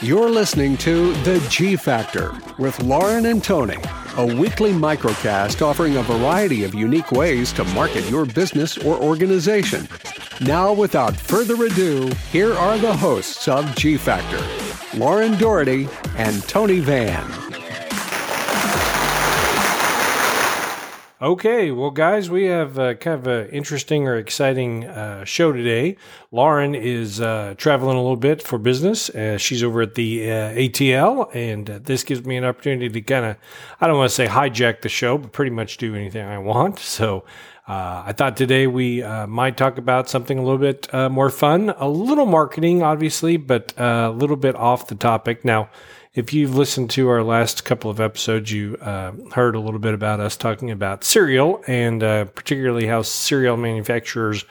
You're listening to The G Factor with Lauren and Tony, a weekly microcast offering a variety of unique ways to market your business or organization. Now, without further ado, here are the hosts of G Factor Lauren Doherty and Tony Van. Okay, well, guys, we have uh, kind of an interesting or exciting uh, show today. Lauren is uh, traveling a little bit for business. Uh, she's over at the uh, ATL, and uh, this gives me an opportunity to kind of, I don't want to say hijack the show, but pretty much do anything I want. So I thought today we might talk about something a little bit more fun, a little marketing, obviously, but a little bit off the topic. Now, if you've listened to our last couple of episodes, you uh, heard a little bit about us talking about cereal and uh, particularly how cereal manufacturers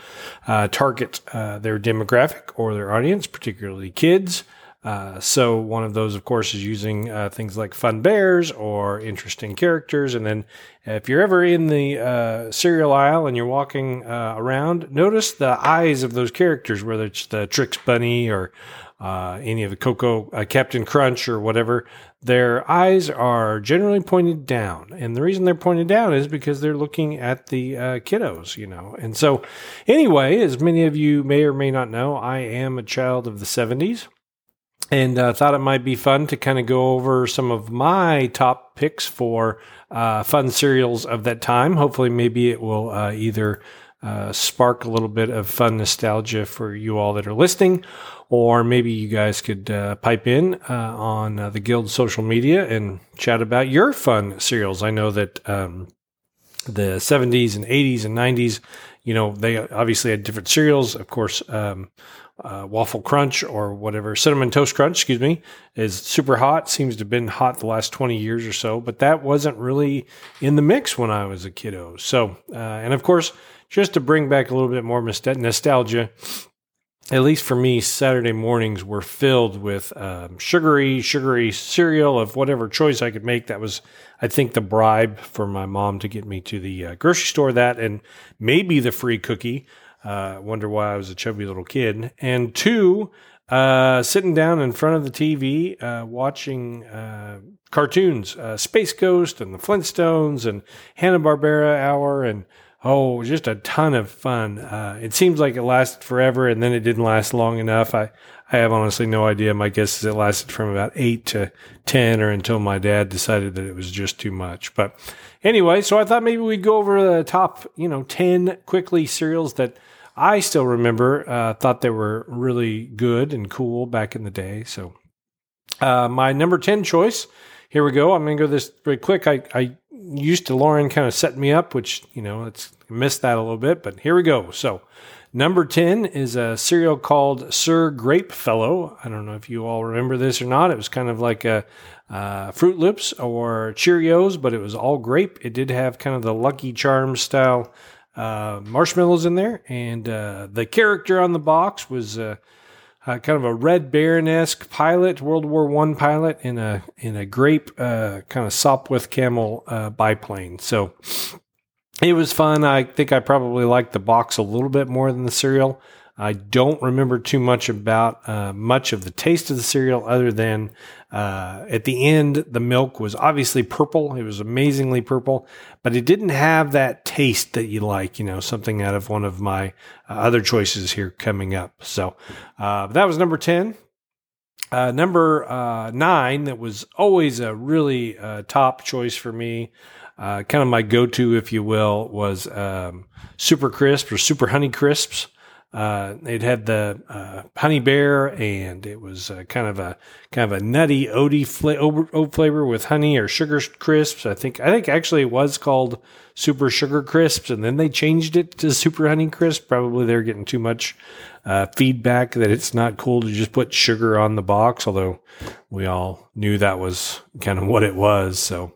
uh, target uh, their demographic or their audience, particularly kids. Uh, so one of those, of course, is using uh, things like fun bears or interesting characters. And then if you're ever in the cereal aisle and you're walking around, notice the eyes of those characters, whether it's the Trix Bunny or uh, any of the Cocoa, uh, Captain Crunch, or whatever, their eyes are generally pointed down. And the reason they're pointed down is because they're looking at the uh, kiddos, you know. And so, anyway, as many of you may or may not know, I am a child of the 70s and uh, thought it might be fun to kind of go over some of my top picks for uh, fun cereals of that time. Hopefully, maybe it will uh, either uh, spark a little bit of fun nostalgia for you all that are listening, or maybe you guys could uh, pipe in uh, on uh, the Guild social media and chat about your fun cereals. I know that um, the 70s and 80s and 90s, you know, they obviously had different cereals. Of course, um, uh, Waffle Crunch or whatever, Cinnamon Toast Crunch, excuse me, is super hot. Seems to have been hot the last 20 years or so, but that wasn't really in the mix when I was a kiddo. So, and of course, just to bring back a little bit more nostalgia, at least for me, Saturday mornings were filled with um, sugary, sugary cereal of whatever choice I could make. That was, I think, the bribe for my mom to get me to the uh, grocery store. That and maybe the free cookie. Uh, wonder why I was a chubby little kid. And two, uh, sitting down in front of the TV, uh, watching uh, cartoons, uh, Space Ghost and the Flintstones and Hanna Barbera Hour and oh, just a ton of fun. Uh, it seems like it lasted forever, and then it didn't last long enough. I, I have honestly no idea. My guess is it lasted from about eight to 10 or until my dad decided that it was just too much. But anyway, so I thought maybe we'd go over the top, you know, 10 quickly cereals that I still remember, uh, thought they were really good and cool back in the day. So, uh, my number 10 choice, here we go. I'm going to go this very quick. I, I used to Lauren kind of set me up, which, you know, it's missed that a little bit, but here we go. So, number 10 is a cereal called Sir Grapefellow. I don't know if you all remember this or not. It was kind of like a uh, Froot Loops or Cheerios, but it was all grape. It did have kind of the Lucky Charms style uh, marshmallows in there, and uh, the character on the box was uh, kind of a Red Baron esque pilot, World War One pilot in a in a grape uh, kind of Sopwith Camel uh, biplane. So it was fun. I think I probably liked the box a little bit more than the cereal. I don't remember too much about uh, much of the taste of the cereal, other than uh, at the end, the milk was obviously purple. It was amazingly purple, but it didn't have that taste that you like, you know, something out of one of my uh, other choices here coming up. So uh, that was number 10. Uh, number uh, nine, that was always a really top choice for me. kind of my go-to, if you will, was um, Super Crisp or Super Honey Crisps. Uh, it had the uh, honey bear, and it was uh, kind of a kind of a nutty oaty oat flavor with honey or sugar crisps. I think I think actually it was called super sugar crisps, and then they changed it to super honey crisp. Probably they're getting too much uh, feedback that it's not cool to just put sugar on the box. Although we all knew that was kind of what it was. So.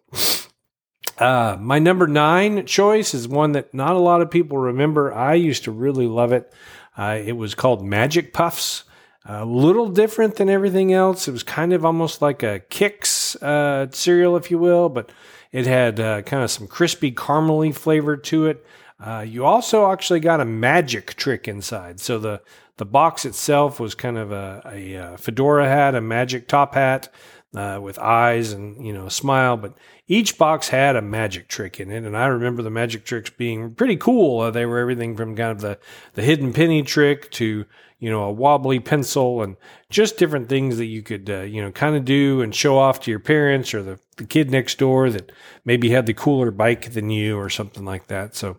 Uh, my number nine choice is one that not a lot of people remember. I used to really love it. Uh, it was called Magic Puffs. A little different than everything else. It was kind of almost like a Kix uh, cereal, if you will, but it had uh, kind of some crispy caramely flavor to it. Uh, you also actually got a magic trick inside. So the the box itself was kind of a, a, a fedora hat, a magic top hat uh, with eyes and you know a smile. But each box had a magic trick in it, and I remember the magic tricks being pretty cool. Uh, they were everything from kind of the the hidden penny trick to you know a wobbly pencil and just different things that you could uh, you know kind of do and show off to your parents or the, the kid next door that maybe had the cooler bike than you or something like that. So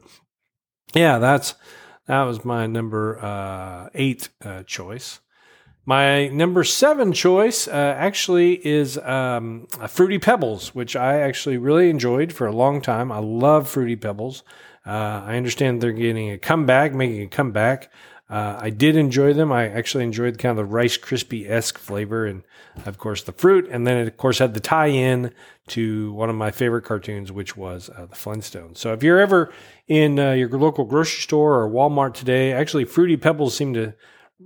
yeah, that's that was my number uh, eight uh, choice. My number seven choice uh, actually is um, Fruity Pebbles, which I actually really enjoyed for a long time. I love Fruity Pebbles. Uh, I understand they're getting a comeback, making a comeback. Uh, I did enjoy them. I actually enjoyed kind of the Rice Krispie esque flavor, and of course the fruit. And then it of course had the tie in to one of my favorite cartoons, which was uh, the Flintstones. So if you're ever in uh, your local grocery store or Walmart today, actually Fruity Pebbles seem to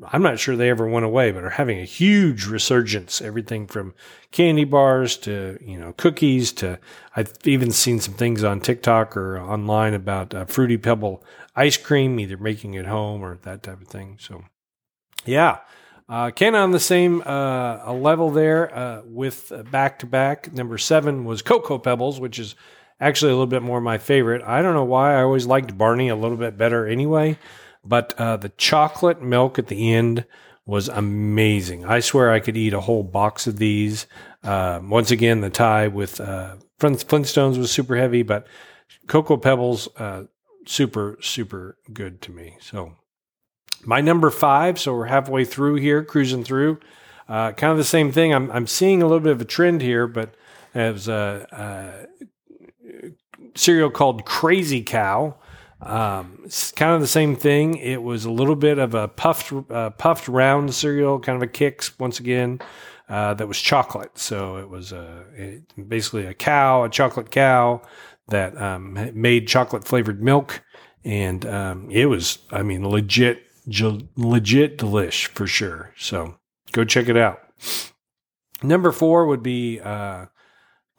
I'm not sure they ever went away, but are having a huge resurgence. Everything from candy bars to you know cookies to I've even seen some things on TikTok or online about uh, fruity pebble ice cream, either making it home or that type of thing. So yeah, uh, Ken on the same uh, level there uh, with back to back. Number seven was Cocoa Pebbles, which is actually a little bit more my favorite. I don't know why I always liked Barney a little bit better anyway. But uh, the chocolate milk at the end was amazing. I swear I could eat a whole box of these. Uh, once again, the tie with uh, Flintstones was super heavy, but Cocoa Pebbles, uh, super, super good to me. So, my number five, so we're halfway through here, cruising through. Uh, kind of the same thing. I'm, I'm seeing a little bit of a trend here, but it was a, a cereal called Crazy Cow. Um, it's kind of the same thing. It was a little bit of a puffed, uh, puffed round cereal, kind of a Kix once again. Uh, that was chocolate. So it was a, it, basically a cow, a chocolate cow that um, made chocolate flavored milk, and um, it was, I mean, legit, legit delish for sure. So go check it out. Number four would be uh,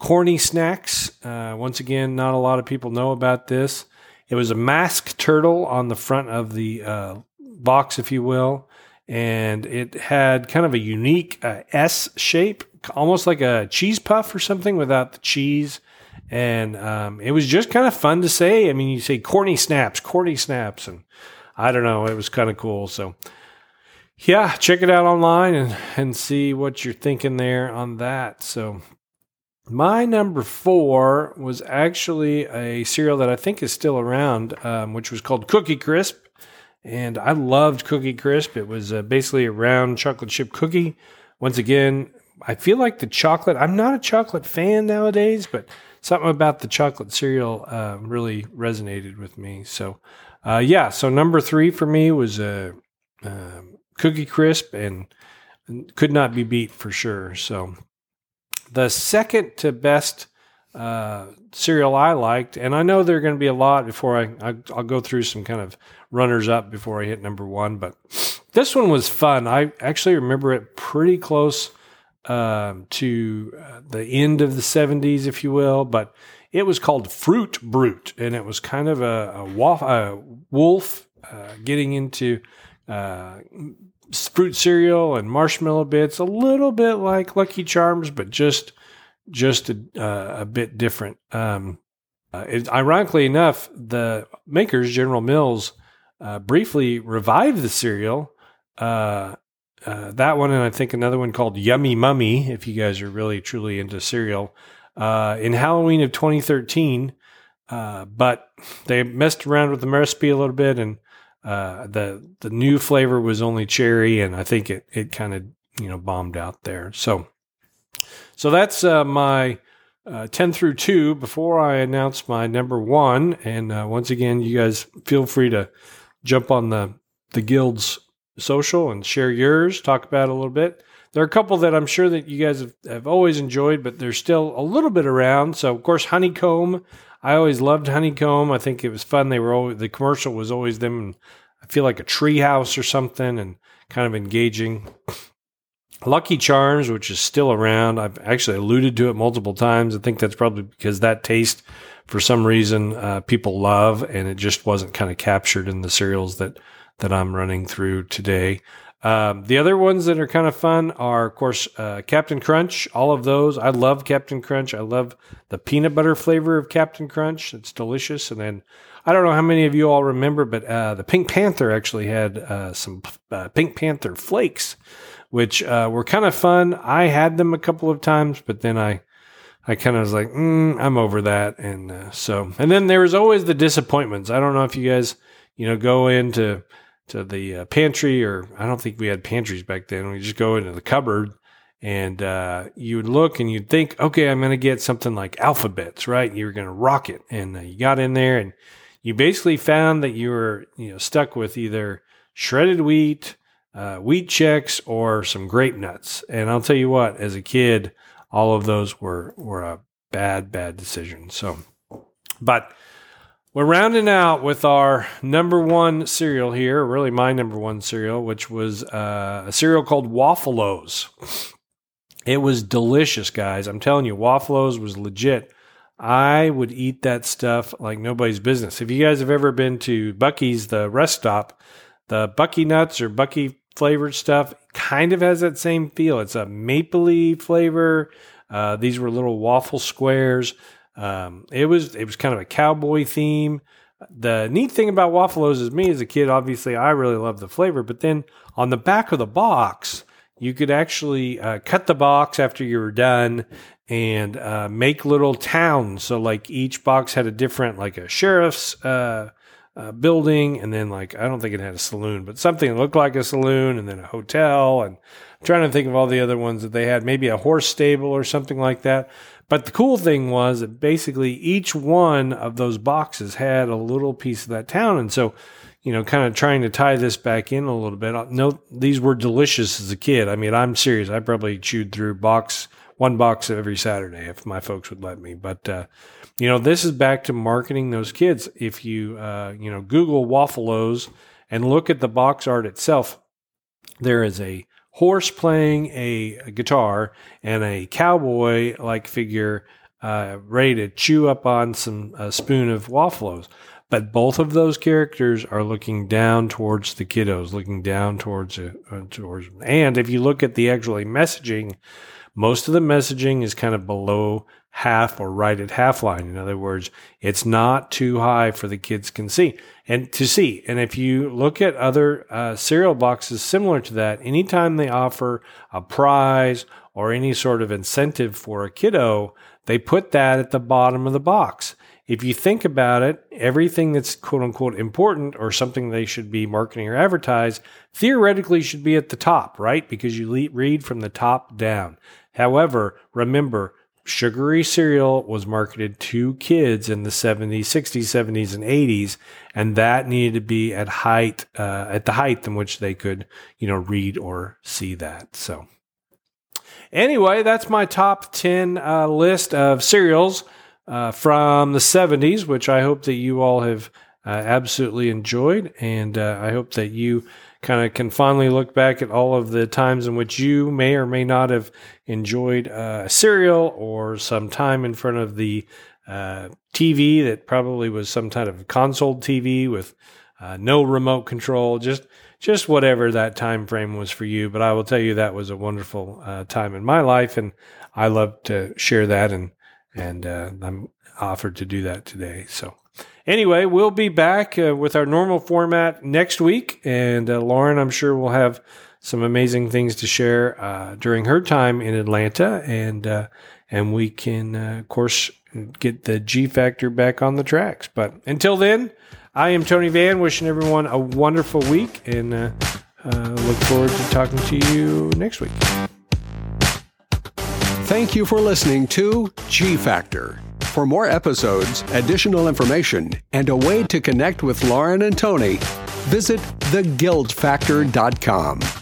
corny snaps. Uh, once again, not a lot of people know about this. It was a mask turtle on the front of the uh, box, if you will, and it had kind of a unique uh, S shape, almost like a cheese puff or something without the cheese. And um, it was just kind of fun to say. I mean, you say corny snaps, corny snaps, and I don't know, it was kind of cool. So, yeah, check it out online and, and see what you're thinking there on that. So, my number four was actually a cereal that I think is still around, um, which was called Cookie Crisp. And I loved Cookie Crisp. It was uh, basically a round chocolate chip cookie. Once again, I feel like the chocolate, I'm not a chocolate fan nowadays, but something about the chocolate cereal uh, really resonated with me. So, uh, yeah, so number three for me was uh, um, Cookie Crisp and could not be beat for sure. So, the second to best uh, cereal I liked, and I know there are going to be a lot before I, I will go through some kind of runners up before I hit number one, but this one was fun. I actually remember it pretty close uh, to uh, the end of the '70s, if you will, but it was called Fruit Brute, and it was kind of a, a, wolf, a wolf uh, getting into uh, fruit cereal and marshmallow bits, a little bit like Lucky Charms, but just just a, uh, a bit different. Um, uh, it, ironically enough, the makers, General Mills, uh, briefly revived the cereal. Uh, uh, that one, and I think another one called Yummy Mummy, if you guys are really truly into cereal, uh, in Halloween of 2013. but they messed around with the recipe a little bit and uh, the the new flavor was only cherry, and I think it it kind of you know bombed out there. So so that's uh, my uh, ten through two. Before I announce my number one, and uh, once again, you guys feel free to jump on the the guild's social and share yours. Talk about a little bit. There are a couple that I'm sure that you guys have, have always enjoyed, but they're still a little bit around. So, of course, honeycomb I always loved Honeycomb. I think it was fun. They were always, the commercial was always them. I feel like a treehouse or something, and kind of engaging. Lucky Charms, which is still around. I've actually alluded to it multiple times. I think that's probably because that taste for some reason uh, people love, and it just wasn't kind of captured in the cereals that that I'm running through today. Um, the other ones that are kind of fun are, of course, uh, Captain Crunch. All of those. I love Captain Crunch. I love the peanut butter flavor of Captain Crunch. It's delicious. And then I don't know how many of you all remember, but uh, the Pink Panther actually had uh, some uh, Pink Panther flakes, which uh, were kind of fun. I had them a couple of times, but then I. I kind of was like, mm, I'm over that, and uh, so, and then there was always the disappointments. I don't know if you guys, you know, go into to the uh, pantry, or I don't think we had pantries back then. We just go into the cupboard and uh, you would look and you'd think, okay, I'm going to get something like Alpha-Bits, right? You were going to rock it. And uh, you got in there and you basically found that you were you know stuck with either shredded wheat, uh, Wheat Chex, or some grape nuts. And I'll tell you what, as a kid, all of those were were a bad, bad decision. So, but we're rounding out with our number one cereal here, really my number one cereal, which was uh, a cereal called Waffle-Os. It was delicious, guys. I'm telling you, Waffle-Os was legit. I would eat that stuff like nobody's business. If you guys have ever been to Buc-ee's, the rest stop, the Bucky nuts or Bucky flavored stuff kind of has that same feel. It's a mapley flavor. Uh, these were little waffle squares. Um, it was it was kind of a cowboy theme. The neat thing about Waffle-Os is me as a kid, obviously I really loved the flavor, but then on the back of the box, you could actually uh, cut the box after you were done and uh, make little towns. So like each box had a different, like a sheriff's uh, uh, building, and then like I don't think it had a saloon, but something that looked like a saloon, and then a hotel. And I'm trying to think of all the other ones that they had, maybe a horse stable or something like that. But the cool thing was that basically each one of those boxes had a little piece of that town. And so, you know, kind of trying to tie this back in a little bit. Uh, no, these were delicious as a kid. I mean, I'm serious. I probably chewed through box one box every Saturday if my folks would let me. But uh, you know, this is back to marketing those kids. If you uh, you know Google Waffle-Os and look at the box art itself, there is a horse playing a, guitar and a cowboy like figure uh, ready to chew up on some spoon of waffles. But both of those characters are looking down towards the kiddos, looking down towards uh, towards. And if you look at the actually messaging, most of the messaging is kind of below half or right at half line. In other words, it's not too high for the kids can see and to see. And if you look at other uh, cereal boxes similar to that, anytime they offer a prize or any sort of incentive for a kiddo, they put that at the bottom of the box. If you think about it, everything that's quote unquote important or something they should be marketing or advertise theoretically should be at the top, right? Because you read from the top down. However, remember, sugary cereal was marketed to kids in the 70s, 60s, 70s, and 80s, and that needed to be at height, uh, at the height in which they could, you know, read or see that. So, anyway, that's my top 10 uh, list of cereals uh, from the 70s, which I hope that you all have uh, absolutely enjoyed, and uh, I hope that you kind of can fondly look back at all of the times in which you may or may not have enjoyed uh, a cereal or some time in front of the uh, TV that probably was some kind of console TV with uh, no remote control, just just whatever that time frame was for you. But I will tell you that was a wonderful uh, time in my life, and I love to share that, and and uh, I'm offered to do that today. So. Anyway, we'll be back uh, with our normal format next week. And uh, Lauren, I'm sure, will have some amazing things to share uh, during her time in Atlanta. And, uh, and we can, uh, of course, get the G Factor back on the tracks. But until then, I am Tony Van, wishing everyone a wonderful week and look forward to talking to you next week. Thank you for listening to G Factor. For more episodes, additional information, and a way to connect with Lauren and Tony, visit theguildfactor.com.